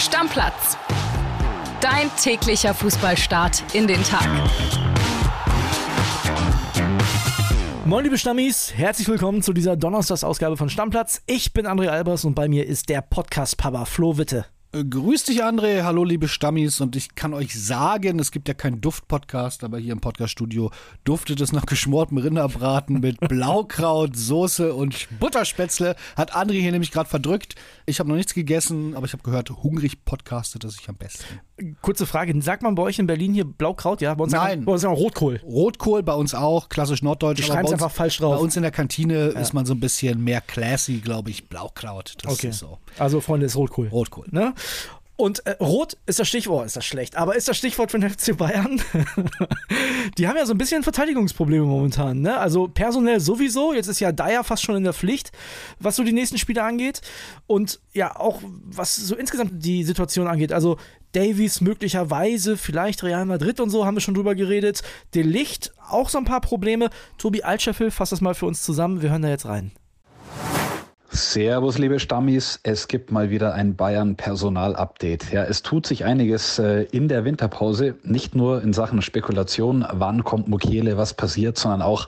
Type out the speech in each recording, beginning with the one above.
Stammplatz. Dein täglicher Fußballstart in den Tag. Moin liebe Stammis, herzlich willkommen zu dieser Donnerstagsausgabe von Stammplatz. Ich bin André Albers und bei mir ist der Podcast-Papa Flo Witte. Äh, grüß dich, André. Hallo, liebe Stammis. Und ich kann euch sagen, es gibt ja keinen Duft-Podcast, aber hier im Podcast-Studio duftet es nach geschmortem Rinderbraten mit Blaukraut, Soße und Butterspätzle. Hat André hier nämlich gerade verdrückt. Ich habe noch nichts gegessen, aber ich habe gehört, hungrig podcastet es sich am besten. Kurze Frage, sagt man bei euch in Berlin hier Blaukraut? Ja, bei uns Nein. Auch, bei uns auch Rotkohl. Rotkohl bei uns auch, klassisch norddeutsch. Die schreiben es einfach falsch drauf. Bei uns in der Kantine ja. ist man so ein bisschen mehr classy, glaube ich, Blaukraut. Das okay. ist so. Also Freunde, ist Rotkohl. Rotkohl. Ne? Und äh, rot ist das Stichwort, ist das schlecht, aber ist das Stichwort den FC Bayern? die haben ja so ein bisschen Verteidigungsprobleme momentan. Ne? Also personell sowieso, jetzt ist ja Dyer fast schon in der Pflicht, was so die nächsten Spiele angeht. Und ja, auch was so insgesamt die Situation angeht. Also Davies möglicherweise, vielleicht Real Madrid und so, haben wir schon drüber geredet. Delicht, auch so ein paar Probleme. Tobi Altscheffel fasst das mal für uns zusammen. Wir hören da jetzt rein. Servus, liebe Stammis. Es gibt mal wieder ein Bayern-Personal-Update. Ja, es tut sich einiges äh, in der Winterpause, nicht nur in Sachen Spekulation, wann kommt Mukiele, was passiert, sondern auch,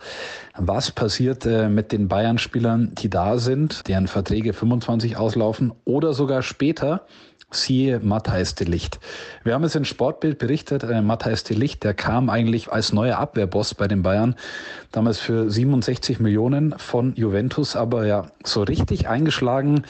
was passiert äh, mit den Bayern-Spielern, die da sind, deren Verträge 25 auslaufen oder sogar später siehe Matthijs de Licht. Wir haben es in Sportbild berichtet, äh, Matthijs de Licht, der kam eigentlich als neuer Abwehrboss bei den Bayern, damals für 67 Millionen von Juventus, aber ja, so richtig eingeschlagen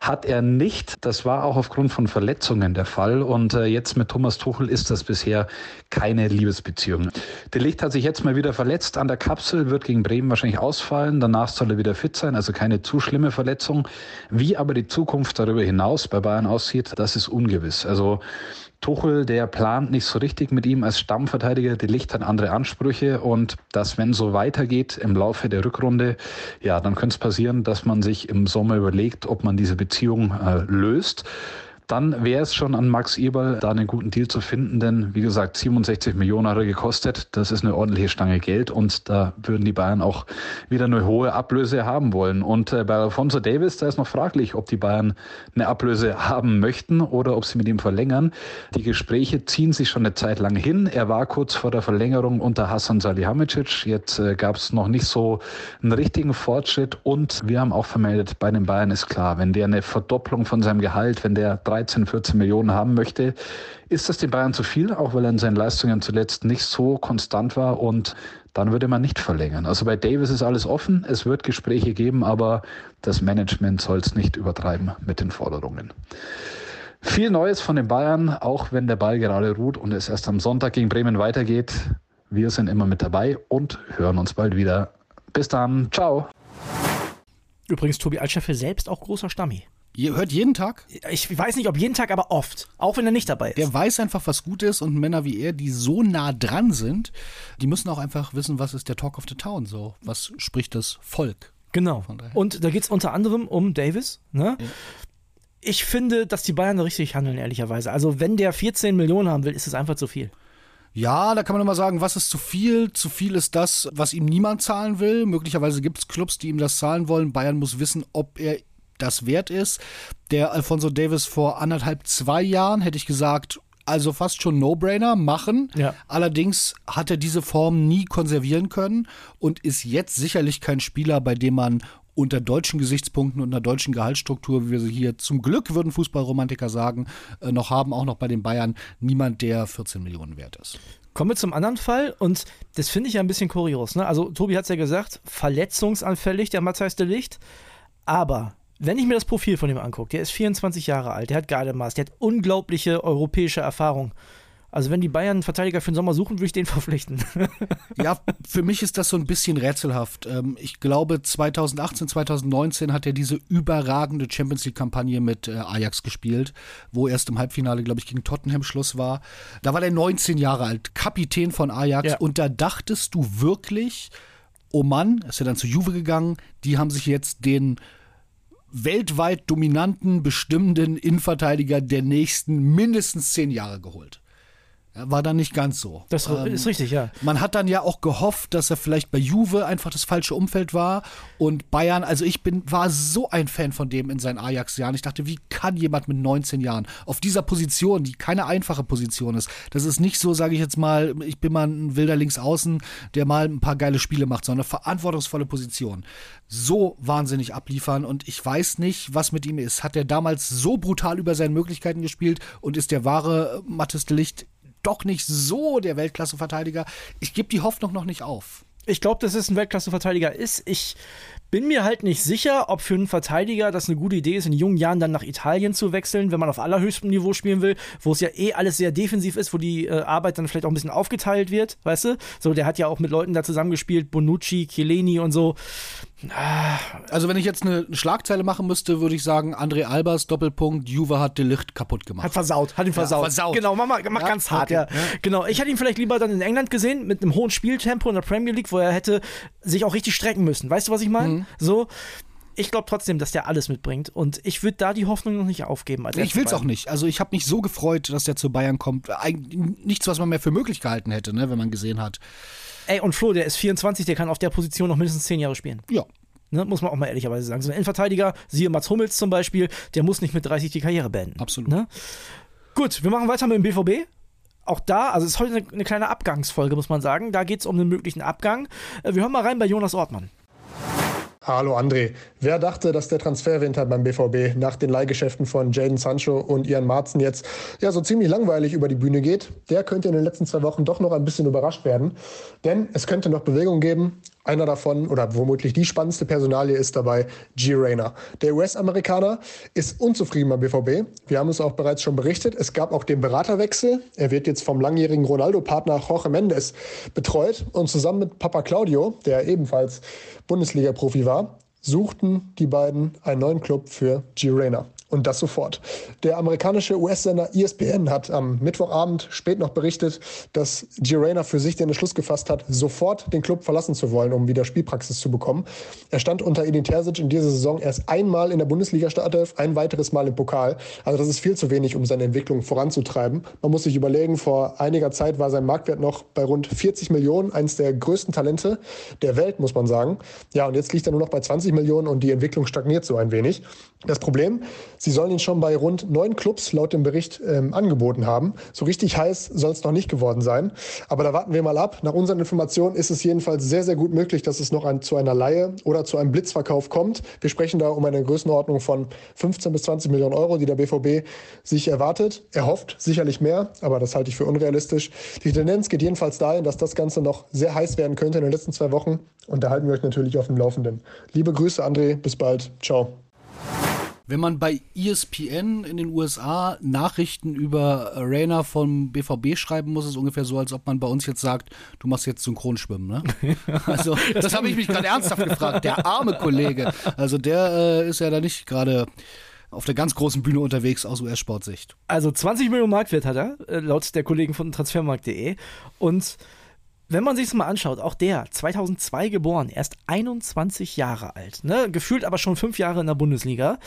hat er nicht. Das war auch aufgrund von Verletzungen der Fall und äh, jetzt mit Thomas Tuchel ist das bisher keine Liebesbeziehung. De Licht hat sich jetzt mal wieder verletzt an der Kapsel, wird gegen Bremen wahrscheinlich ausfallen, danach soll er wieder fit sein, also keine zu schlimme Verletzung. Wie aber die Zukunft darüber hinaus bei Bayern aussieht, das ist ungewiss. Also Tuchel, der plant nicht so richtig mit ihm als Stammverteidiger. Die Licht hat andere Ansprüche und dass, wenn so weitergeht im Laufe der Rückrunde, ja, dann könnte es passieren, dass man sich im Sommer überlegt, ob man diese Beziehung äh, löst dann wäre es schon an Max Eberl, da einen guten Deal zu finden, denn wie gesagt, 67 Millionen hat er gekostet. Das ist eine ordentliche Stange Geld und da würden die Bayern auch wieder eine hohe Ablöse haben wollen. Und äh, bei Alfonso Davis, da ist noch fraglich, ob die Bayern eine Ablöse haben möchten oder ob sie mit ihm verlängern. Die Gespräche ziehen sich schon eine Zeit lang hin. Er war kurz vor der Verlängerung unter Hassan Salihamidzic. Jetzt äh, gab es noch nicht so einen richtigen Fortschritt und wir haben auch vermeldet, bei den Bayern ist klar, wenn der eine Verdopplung von seinem Gehalt, wenn der 13, 14 Millionen haben möchte, ist das den Bayern zu viel, auch weil er in seinen Leistungen zuletzt nicht so konstant war und dann würde man nicht verlängern. Also bei Davis ist alles offen, es wird Gespräche geben, aber das Management soll es nicht übertreiben mit den Forderungen. Viel Neues von den Bayern, auch wenn der Ball gerade ruht und es erst am Sonntag gegen Bremen weitergeht. Wir sind immer mit dabei und hören uns bald wieder. Bis dann, ciao. Übrigens, Tobi Altscheffel selbst auch großer Stammi. Ihr hört jeden Tag? Ich weiß nicht, ob jeden Tag, aber oft. Auch wenn er nicht dabei ist. Der weiß einfach, was gut ist und Männer wie er, die so nah dran sind, die müssen auch einfach wissen, was ist der Talk of the Town so. Was spricht das Volk? Genau. Und da geht es unter anderem um Davis. Ne? Ja. Ich finde, dass die Bayern da richtig handeln, ehrlicherweise. Also, wenn der 14 Millionen haben will, ist es einfach zu viel. Ja, da kann man immer sagen, was ist zu viel? Zu viel ist das, was ihm niemand zahlen will. Möglicherweise gibt es Clubs, die ihm das zahlen wollen. Bayern muss wissen, ob er das wert ist. Der Alfonso Davis vor anderthalb, zwei Jahren hätte ich gesagt, also fast schon No-Brainer machen. Ja. Allerdings hat er diese Form nie konservieren können und ist jetzt sicherlich kein Spieler, bei dem man unter deutschen Gesichtspunkten und einer deutschen Gehaltsstruktur, wie wir sie hier zum Glück, würden Fußballromantiker sagen, äh, noch haben, auch noch bei den Bayern, niemand, der 14 Millionen wert ist. Kommen wir zum anderen Fall und das finde ich ja ein bisschen kurios. Ne? Also Tobi hat es ja gesagt, verletzungsanfällig, der Matthias de Licht. Aber wenn ich mir das Profil von ihm angucke, der ist 24 Jahre alt, der hat geile Maß, der hat unglaubliche europäische Erfahrung. Also wenn die Bayern einen Verteidiger für den Sommer suchen, würde ich den verpflichten. ja, für mich ist das so ein bisschen rätselhaft. Ähm, ich glaube, 2018, 2019 hat er diese überragende Champions League-Kampagne mit äh, Ajax gespielt, wo erst im Halbfinale, glaube ich, gegen Tottenham Schluss war. Da war der 19 Jahre alt, Kapitän von Ajax. Ja. Und da dachtest du wirklich, oh Mann, ist ja dann zu Juve gegangen, die haben sich jetzt den weltweit dominanten, bestimmenden Innenverteidiger der nächsten mindestens zehn Jahre geholt. War dann nicht ganz so. Das ähm, ist richtig, ja. Man hat dann ja auch gehofft, dass er vielleicht bei Juve einfach das falsche Umfeld war und Bayern, also ich bin, war so ein Fan von dem in seinen Ajax-Jahren. Ich dachte, wie kann jemand mit 19 Jahren auf dieser Position, die keine einfache Position ist, das ist nicht so, sage ich jetzt mal, ich bin mal ein wilder Linksaußen, der mal ein paar geile Spiele macht, sondern eine verantwortungsvolle Position. So wahnsinnig abliefern und ich weiß nicht, was mit ihm ist. Hat er damals so brutal über seine Möglichkeiten gespielt und ist der wahre Mattes Licht doch nicht so der Weltklasse-Verteidiger. Ich gebe die Hoffnung noch nicht auf. Ich glaube, dass es ein Weltklasse-Verteidiger ist. Ich bin mir halt nicht sicher, ob für einen Verteidiger das eine gute Idee ist, in jungen Jahren dann nach Italien zu wechseln, wenn man auf allerhöchstem Niveau spielen will, wo es ja eh alles sehr defensiv ist, wo die äh, Arbeit dann vielleicht auch ein bisschen aufgeteilt wird, weißt du? So, der hat ja auch mit Leuten da zusammengespielt, Bonucci, Chiellini und so. Also wenn ich jetzt eine Schlagzeile machen müsste, würde ich sagen, André Albers, Doppelpunkt, Juve hat Delicht kaputt gemacht. Hat versaut, hat ihn versaut. Ja, versaut. Genau, mach, mach ja, ganz hart, okay. ja. Genau, ich hätte ihn vielleicht lieber dann in England gesehen, mit einem hohen Spieltempo in der Premier League, wo er hätte sich auch richtig strecken müssen. Weißt du, was ich meine? Mhm. So, ich glaube trotzdem, dass der alles mitbringt. Und ich würde da die Hoffnung noch nicht aufgeben. ich will es auch nicht. Also ich habe mich so gefreut, dass der zu Bayern kommt. Eigentlich nichts, was man mehr für möglich gehalten hätte, ne, wenn man gesehen hat. Ey, und Flo, der ist 24, der kann auf der Position noch mindestens 10 Jahre spielen. Ja. Ne, muss man auch mal ehrlicherweise sagen. So ein Innenverteidiger, siehe Mats Hummels zum Beispiel, der muss nicht mit 30 die Karriere beenden. Absolut. Ne? Gut, wir machen weiter mit dem BVB auch da, also es ist heute eine, eine, kleine Abgangsfolge, muss man sagen. Da geht es um einen möglichen Abgang. Äh, wir hören mal rein bei Jonas Ortmann. Hallo André. Wer dachte, dass der Transferwinter beim BVB nach den Leihgeschäften von Jaden Sancho und Ian Marzen jetzt ja so ziemlich langweilig über die Bühne geht, der könnte in den letzten zwei Wochen doch noch ein bisschen überrascht werden. Denn es könnte noch Bewegung geben. Einer davon oder womöglich die spannendste Personalie ist dabei G. Rayner. Der US-Amerikaner ist unzufrieden beim BVB. Wir haben es auch bereits schon berichtet. Es gab auch den Beraterwechsel. Er wird jetzt vom langjährigen Ronaldo-Partner Jorge Mendes betreut und zusammen mit Papa Claudio, der ebenfalls Bundesliga-Profi war, suchten die beiden einen neuen Club für G. Rayner. Und das sofort. Der amerikanische US-Sender ESPN hat am Mittwochabend spät noch berichtet, dass Girena für sich den Entschluss gefasst hat, sofort den Club verlassen zu wollen, um wieder Spielpraxis zu bekommen. Er stand unter Edin Terzic in dieser Saison erst einmal in der Bundesliga-Startelf, ein weiteres Mal im Pokal. Also das ist viel zu wenig, um seine Entwicklung voranzutreiben. Man muss sich überlegen, vor einiger Zeit war sein Marktwert noch bei rund 40 Millionen, eines der größten Talente der Welt, muss man sagen. Ja, und jetzt liegt er nur noch bei 20 Millionen und die Entwicklung stagniert so ein wenig. Das Problem, sie sollen ihn schon bei rund neun Clubs laut dem Bericht ähm, angeboten haben. So richtig heiß soll es noch nicht geworden sein. Aber da warten wir mal ab. Nach unseren Informationen ist es jedenfalls sehr, sehr gut möglich, dass es noch ein, zu einer Laie oder zu einem Blitzverkauf kommt. Wir sprechen da um eine Größenordnung von 15 bis 20 Millionen Euro, die der BVB sich erwartet. Er hofft sicherlich mehr, aber das halte ich für unrealistisch. Die Tendenz geht jedenfalls dahin, dass das Ganze noch sehr heiß werden könnte in den letzten zwei Wochen. Und da halten wir euch natürlich auf dem Laufenden. Liebe Grüße, André. Bis bald. Ciao. Wenn man bei ESPN in den USA Nachrichten über Rainer vom BVB schreiben muss, ist es ungefähr so, als ob man bei uns jetzt sagt, du machst jetzt Synchronschwimmen. Ne? Also, das habe ich mich gerade ernsthaft gefragt. Der arme Kollege. Also, der äh, ist ja da nicht gerade auf der ganz großen Bühne unterwegs aus US-Sportsicht. Also 20 Millionen Marktwert hat er, äh, laut der Kollegen von transfermarkt.de. Und wenn man sich es mal anschaut, auch der, 2002 geboren, erst 21 Jahre alt, ne? gefühlt aber schon fünf Jahre in der Bundesliga,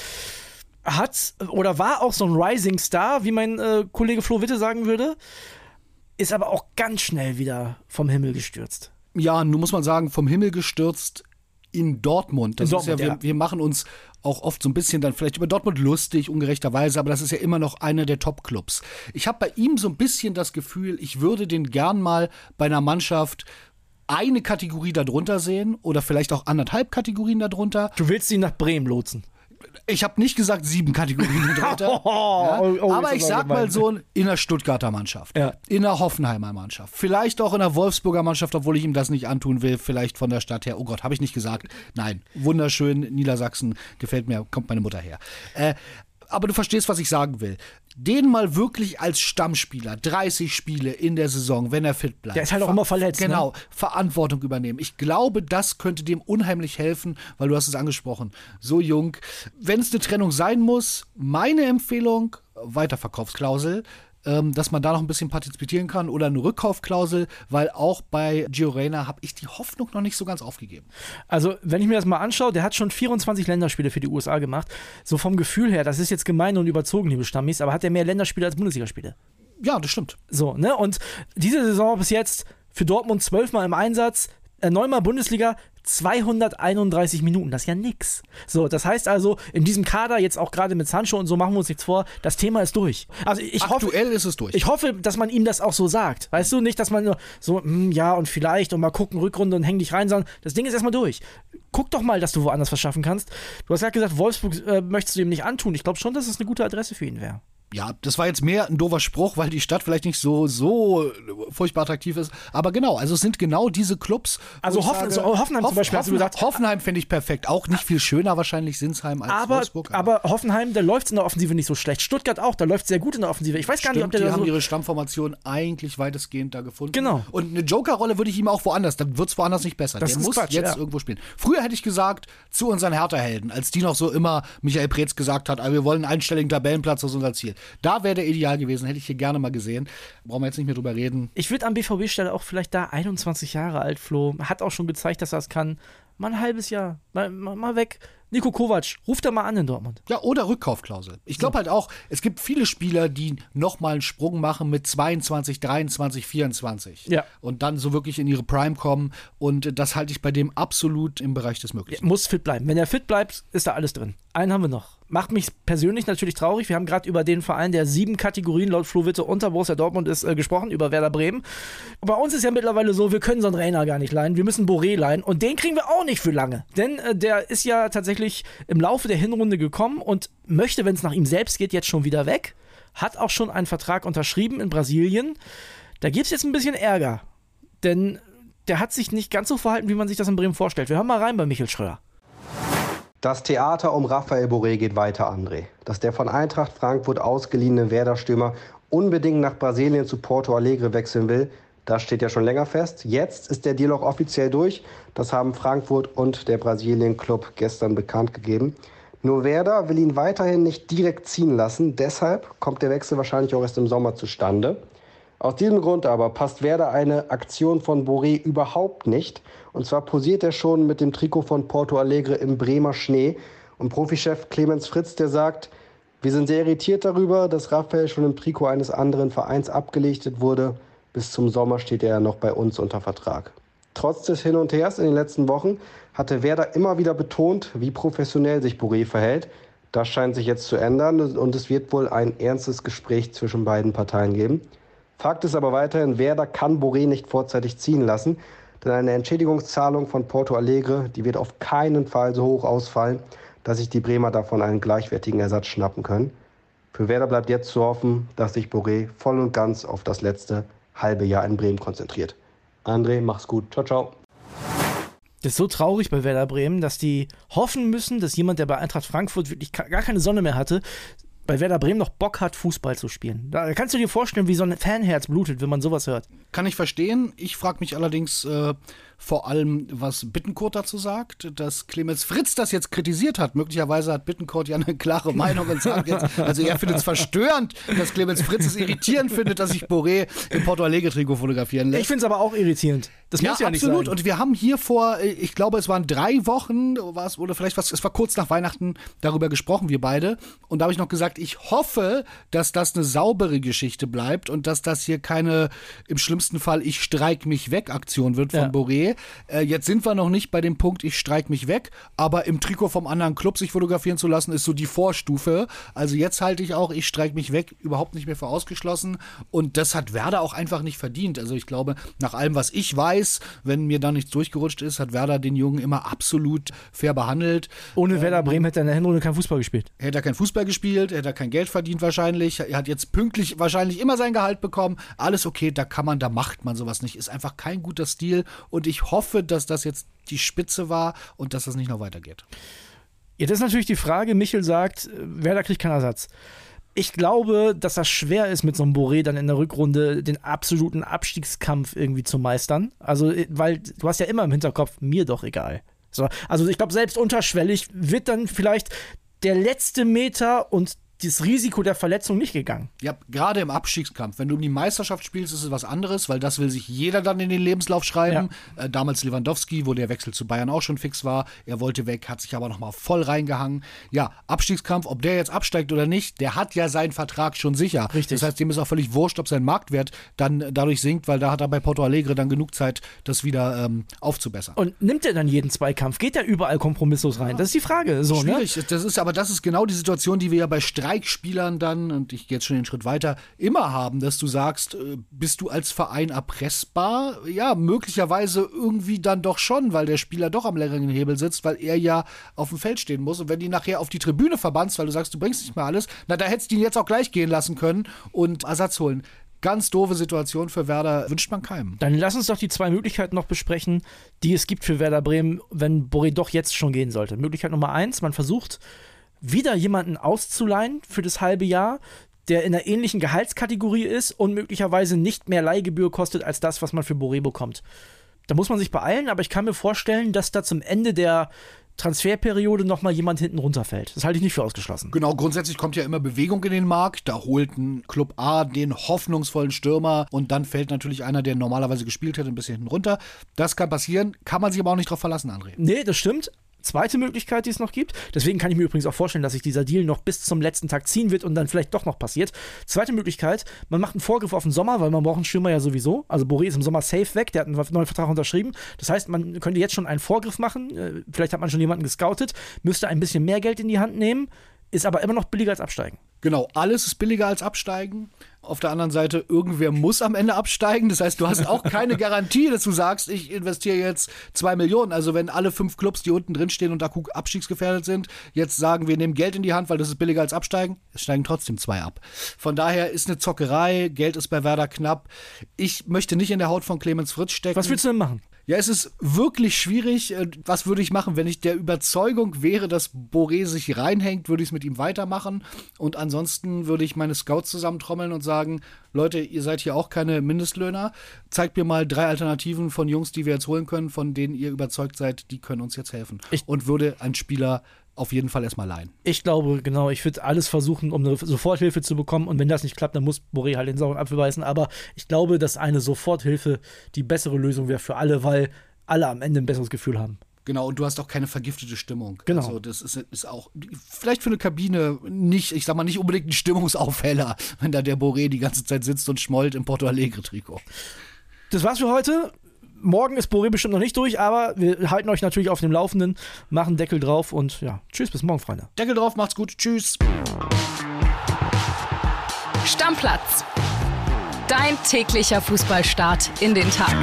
hat oder war auch so ein Rising Star, wie mein äh, Kollege Flo Witte sagen würde, ist aber auch ganz schnell wieder vom Himmel gestürzt. Ja, nun muss man sagen, vom Himmel gestürzt in Dortmund. Das in Dortmund, ja, wir, wir, machen uns auch oft so ein bisschen dann vielleicht über Dortmund lustig, ungerechterweise, aber das ist ja immer noch einer der Top-Clubs. Ich habe bei ihm so ein bisschen das Gefühl, ich würde den gern mal bei einer Mannschaft eine Kategorie darunter sehen oder vielleicht auch anderthalb Kategorien darunter. Du willst ihn nach Bremen lotsen ich habe nicht gesagt sieben Kategorien drunter. ja? oh, oh, aber ich sag mal so in der Stuttgarter Mannschaft, ja. in der Hoffenheimer Mannschaft, vielleicht auch in der Wolfsburger Mannschaft, obwohl ich ihm das nicht antun will, vielleicht von der Stadt her. Oh Gott, habe ich nicht gesagt. Nein, wunderschön, Niedersachsen, gefällt mir, kommt meine Mutter her. Äh, aber du verstehst, was ich sagen will. Den mal wirklich als Stammspieler, 30 Spiele in der Saison, wenn er fit bleibt. Der ist halt auch immer verletzt. Ne? Genau, ne? Verantwortung übernehmen. Ich glaube, das könnte dem unheimlich helfen, weil du hast es angesprochen, so jung. Wenn es eine Trennung sein muss, meine Empfehlung, Weiterverkaufsklausel ähm, dass man da noch ein bisschen partizipieren kann oder eine Rückkaufklausel, weil auch bei Gio Reyna habe ich die Hoffnung noch nicht so ganz aufgegeben. Also, wenn ich mir das mal anschaue, der hat schon 24 Länderspiele für die USA gemacht. So vom Gefühl her, das ist jetzt gemein und überzogen, liebe Stammis, aber hat er mehr Länderspiele als Bundesligaspiele? Ja, das stimmt. So, ne? Und diese Saison bis jetzt für Dortmund zwölfmal im Einsatz, neunmal Bundesliga, 231 Minuten, das ist ja nix. So, das heißt also, in diesem Kader, jetzt auch gerade mit Sancho und so, machen wir uns nichts vor, das Thema ist durch. Also ich Aktuell hoffe, ist es durch. Ich hoffe, dass man ihm das auch so sagt. Weißt du, nicht, dass man nur so, hm, ja und vielleicht und mal gucken, Rückrunde und häng dich rein, sondern das Ding ist erstmal durch. Guck doch mal, dass du woanders was schaffen kannst. Du hast ja gesagt, Wolfsburg äh, möchtest du ihm nicht antun. Ich glaube schon, dass es eine gute Adresse für ihn wäre ja, das war jetzt mehr ein doofer Spruch, weil die Stadt vielleicht nicht so, so furchtbar attraktiv ist. Aber genau, also es sind genau diese Clubs. Also Hoffen, sage, so Hoffenheim Hoff, zum Beispiel, hast du gesagt. Hoffenheim finde ich perfekt. Auch nicht viel schöner wahrscheinlich Sinsheim als aber, Wolfsburg. Aber, aber Hoffenheim, da läuft es in der Offensive nicht so schlecht. Stuttgart auch, da läuft es sehr gut in der Offensive. Ich weiß Stimmt, gar nicht, ob der die da haben so ihre Stammformation eigentlich weitestgehend da gefunden. Genau. Und eine Joker-Rolle würde ich ihm auch woanders, dann wird es woanders nicht besser. Das der muss Quatsch, jetzt ja. irgendwo spielen. Früher hätte ich gesagt, zu unseren Hertha-Helden, als die noch so immer Michael Preetz gesagt hat, wir wollen einen einstelligen Tabellenplatz, das ist unser Ziel. Da wäre der ideal gewesen hätte ich hier gerne mal gesehen. Brauchen wir jetzt nicht mehr drüber reden. Ich würde an BVB-Stelle auch vielleicht da 21 Jahre alt, Flo. Hat auch schon gezeigt, dass er es kann. Mal ein halbes Jahr. Mal, mal, mal weg. Nico Kovac, ruft er mal an in Dortmund. Ja, oder Rückkaufklausel. Ich glaube so. halt auch, es gibt viele Spieler, die nochmal einen Sprung machen mit 22, 23, 24. Ja. Und dann so wirklich in ihre Prime kommen. Und das halte ich bei dem absolut im Bereich des Möglichen. Ja, muss fit bleiben. Wenn er fit bleibt, ist da alles drin. Einen haben wir noch. Macht mich persönlich natürlich traurig. Wir haben gerade über den Verein, der sieben Kategorien laut Flo Witte unter Borussia Dortmund ist, äh, gesprochen, über Werder Bremen. Bei uns ist ja mittlerweile so, wir können so einen Rainer gar nicht leihen. Wir müssen Boré leihen. Und den kriegen wir auch nicht für lange. Denn äh, der ist ja tatsächlich im Laufe der Hinrunde gekommen und möchte, wenn es nach ihm selbst geht, jetzt schon wieder weg. Hat auch schon einen Vertrag unterschrieben in Brasilien. Da gibt es jetzt ein bisschen Ärger. Denn der hat sich nicht ganz so verhalten, wie man sich das in Bremen vorstellt. Wir hören mal rein bei Michael Schröder. Das Theater um Raphael Boré geht weiter, André. Dass der von Eintracht Frankfurt ausgeliehene Werder-Stürmer unbedingt nach Brasilien zu Porto Alegre wechseln will, das steht ja schon länger fest. Jetzt ist der Deal auch offiziell durch. Das haben Frankfurt und der Brasilien-Club gestern bekannt gegeben. Nur Werder will ihn weiterhin nicht direkt ziehen lassen. Deshalb kommt der Wechsel wahrscheinlich auch erst im Sommer zustande. Aus diesem Grund aber passt Werder eine Aktion von Boré überhaupt nicht. Und zwar posiert er schon mit dem Trikot von Porto Alegre im Bremer Schnee. Und Profichef Clemens Fritz, der sagt, wir sind sehr irritiert darüber, dass Raphael schon im Trikot eines anderen Vereins abgelichtet wurde. Bis zum Sommer steht er noch bei uns unter Vertrag. Trotz des Hin und Hers in den letzten Wochen hatte Werder immer wieder betont, wie professionell sich Boré verhält. Das scheint sich jetzt zu ändern und es wird wohl ein ernstes Gespräch zwischen beiden Parteien geben. Fakt ist aber weiterhin, Werder kann Boré nicht vorzeitig ziehen lassen, denn eine Entschädigungszahlung von Porto Alegre, die wird auf keinen Fall so hoch ausfallen, dass sich die Bremer davon einen gleichwertigen Ersatz schnappen können. Für Werder bleibt jetzt zu hoffen, dass sich Boré voll und ganz auf das letzte halbe Jahr in Bremen konzentriert. André, mach's gut. Ciao, ciao. Das ist so traurig bei Werder Bremen, dass die hoffen müssen, dass jemand, der bei Eintracht Frankfurt wirklich gar keine Sonne mehr hatte, bei Werder Bremen noch Bock hat, Fußball zu spielen. Da kannst du dir vorstellen, wie so ein Fanherz blutet, wenn man sowas hört. Kann ich verstehen. Ich frage mich allerdings äh, vor allem, was Bittencourt dazu sagt, dass Clemens Fritz das jetzt kritisiert hat. Möglicherweise hat Bittencourt ja eine klare Meinung und sagt jetzt, also er findet es verstörend, dass Clemens Fritz es irritierierend findet, dass sich Boré im Porto Alegre-Trikot fotografieren lässt. Ich finde es aber auch irritierend. Das ja, muss ja absolut. nicht sein. Und wir haben hier vor, ich glaube, es waren drei Wochen, oder vielleicht was, es war kurz nach Weihnachten darüber gesprochen, wir beide. Und da habe ich noch gesagt, ich hoffe, dass das eine saubere Geschichte bleibt und dass das hier keine, im schlimmsten Fall, ich streik mich weg Aktion wird von Ja. Boré. Äh, jetzt sind wir noch nicht bei dem Punkt, ich streik mich weg, aber im Trikot vom anderen Club sich fotografieren zu lassen, ist so die Vorstufe. Also jetzt halte ich auch, ich streik mich weg, überhaupt nicht mehr für ausgeschlossen. Und das hat Werder auch einfach nicht verdient. Also ich glaube, nach allem, was ich weiß, wenn mir da nichts durchgerutscht ist, hat Werder den Jungen immer absolut fair behandelt. Ohne Werder Bremen hätte er in der Hinrunde kein Fußball gespielt. Hätte er kein Fußball gespielt, er kein Geld verdient wahrscheinlich. Er hat jetzt pünktlich wahrscheinlich immer sein Gehalt bekommen. Alles okay, da kann man, da macht man sowas nicht. Ist einfach kein guter Stil. Und ich hoffe, dass das jetzt die Spitze war und dass das nicht noch weitergeht. Jetzt ist natürlich die Frage, Michel sagt, äh, Werder kriegt keinen Ersatz. Ich glaube, dass das schwer ist, mit so einem Boré dann in der Rückrunde den absoluten Abstiegskampf irgendwie zu meistern. Also, äh, weil du hast ja immer im Hinterkopf, mir doch egal. So, also ich glaube, selbst unterschwellig wird dann vielleicht der letzte Meter und das Risiko der Verletzung nicht gegangen. Ja, gerade im Abstiegskampf. Wenn du um die Meisterschaft spielst, ist es was anderes, weil das will sich jeder dann in den Lebenslauf schreiben. Ja. Äh, damals Lewandowski, wo der Wechsel zu Bayern auch schon fix war. Er wollte weg, hat sich aber nochmal voll reingehangen. Ja, Abstiegskampf, ob der jetzt absteigt oder nicht, der hat ja seinen Vertrag schon sicher. Richtig. Das heißt, dem ist auch völlig wurscht, ob sein Marktwert dann dadurch sinkt, weil da hat er bei Porto Alegre dann genug Zeit, das wieder ähm, aufzubessern. Und nimmt er dann jeden Zweikampf? Geht er überall kompromisslos rein? Ja. Das ist die Frage. So? Schwierig. Ne? Das ist, aber das ist genau die Situation, die wir ja bei Streikspielern dann, und ich gehe jetzt schon den Schritt weiter, immer haben, dass du sagst, äh, bist du als Verein erpressbar? Ja, möglicherweise irgendwie dann doch schon, weil der Spieler doch am längeren Hebel sitzt, weil er ja auf dem Feld stehen muss. Und wenn die nachher auf die Tribüne verbannst, weil du sagst, du bringst nicht mehr alles, na, da hättest du ihn jetzt auch gleich gehen lassen können und Ersatz holen. Ganz doofe Situation für Werder, wünscht man keinem. Dann lass uns doch die zwei Möglichkeiten noch besprechen, die es gibt für Werder Bremen, wenn Boré doch jetzt schon gehen sollte. Möglichkeit Nummer eins, man versucht wieder jemanden auszuleihen für das halbe Jahr, der in einer ähnlichen Gehaltskategorie ist und möglicherweise nicht mehr Leihgebühr kostet als das, was man für Boré bekommt. Da muss man sich beeilen, aber ich kann mir vorstellen, dass da zum Ende der Transferperiode nochmal jemand hinten runterfällt. Das halte ich nicht für ausgeschlossen. Genau, grundsätzlich kommt ja immer Bewegung in den Markt. Da holt ein Club A den hoffnungsvollen Stürmer und dann fällt natürlich einer, der normalerweise gespielt hätte, ein bisschen hinten runter. Das kann passieren, kann man sich aber auch nicht drauf verlassen, André. Nee, das stimmt zweite Möglichkeit, die es noch gibt. Deswegen kann ich mir übrigens auch vorstellen, dass sich dieser Deal noch bis zum letzten Tag ziehen wird und dann vielleicht doch noch passiert. Zweite Möglichkeit, man macht einen Vorgriff auf den Sommer, weil man braucht einen Stürmer ja sowieso. Also Boré ist im Sommer safe weg, der hat einen neuen Vertrag unterschrieben. Das heißt, man könnte jetzt schon einen Vorgriff machen. Äh, vielleicht hat man schon jemanden gescoutet, müsste ein bisschen mehr Geld in die Hand nehmen, ist aber immer noch billiger als absteigen. Genau, alles ist billiger als absteigen. Auf der anderen Seite, irgendwer muss am Ende absteigen. Das heißt, du hast auch keine Garantie, dass du sagst, ich investiere jetzt zwei Millionen. Also wenn alle fünf Clubs, die unten drin stehen und akut abstiegsgefährdet sind, jetzt sagen, wir nehmen Geld in die Hand, weil das ist billiger als absteigen, es steigen trotzdem zwei ab. Von daher ist eine Zockerei, Geld ist bei Werder knapp. Ich möchte nicht in der Haut von Clemens Fritz stecken. Was willst du denn machen? Ja, es ist wirklich schwierig. Äh, was würde ich machen, wenn ich der Überzeugung wäre, dass Boré sich reinhängt, würde ich es mit ihm weitermachen. Und ansonsten würde ich meine Scouts zusammentrommeln und sagen, Leute, ihr seid hier auch keine Mindestlöhner. Zeigt mir mal drei Alternativen von Jungs, die wir jetzt holen können, von denen ihr überzeugt seid, die können uns jetzt helfen. Ich und würde ein Spieler auf jeden Fall erstmal leihen. Ich glaube, genau, ich würde alles versuchen, um eine Soforthilfe zu bekommen. Und wenn das nicht klappt, dann muss Boré halt den sauren Apfel beißen. Aber ich glaube, dass eine Soforthilfe die bessere Lösung wäre für alle, weil alle am Ende ein besseres Gefühl haben. Genau, und du hast auch keine vergiftete Stimmung. Genau. Also das ist, ist auch vielleicht für eine Kabine nicht, ich sag mal, nicht unbedingt ein Stimmungsaufheller, wenn da der Boré die ganze Zeit sitzt und schmollt im Porto Alegre-Trikot. Das war's für heute morgen ist Boré bestimmt noch nicht durch, aber wir halten euch natürlich auf dem Laufenden, machen Deckel drauf und ja, tschüss, bis morgen, Freunde. Deckel drauf, macht's gut, tschüss. Stammplatz. Dein täglicher Fußballstart in den Tag.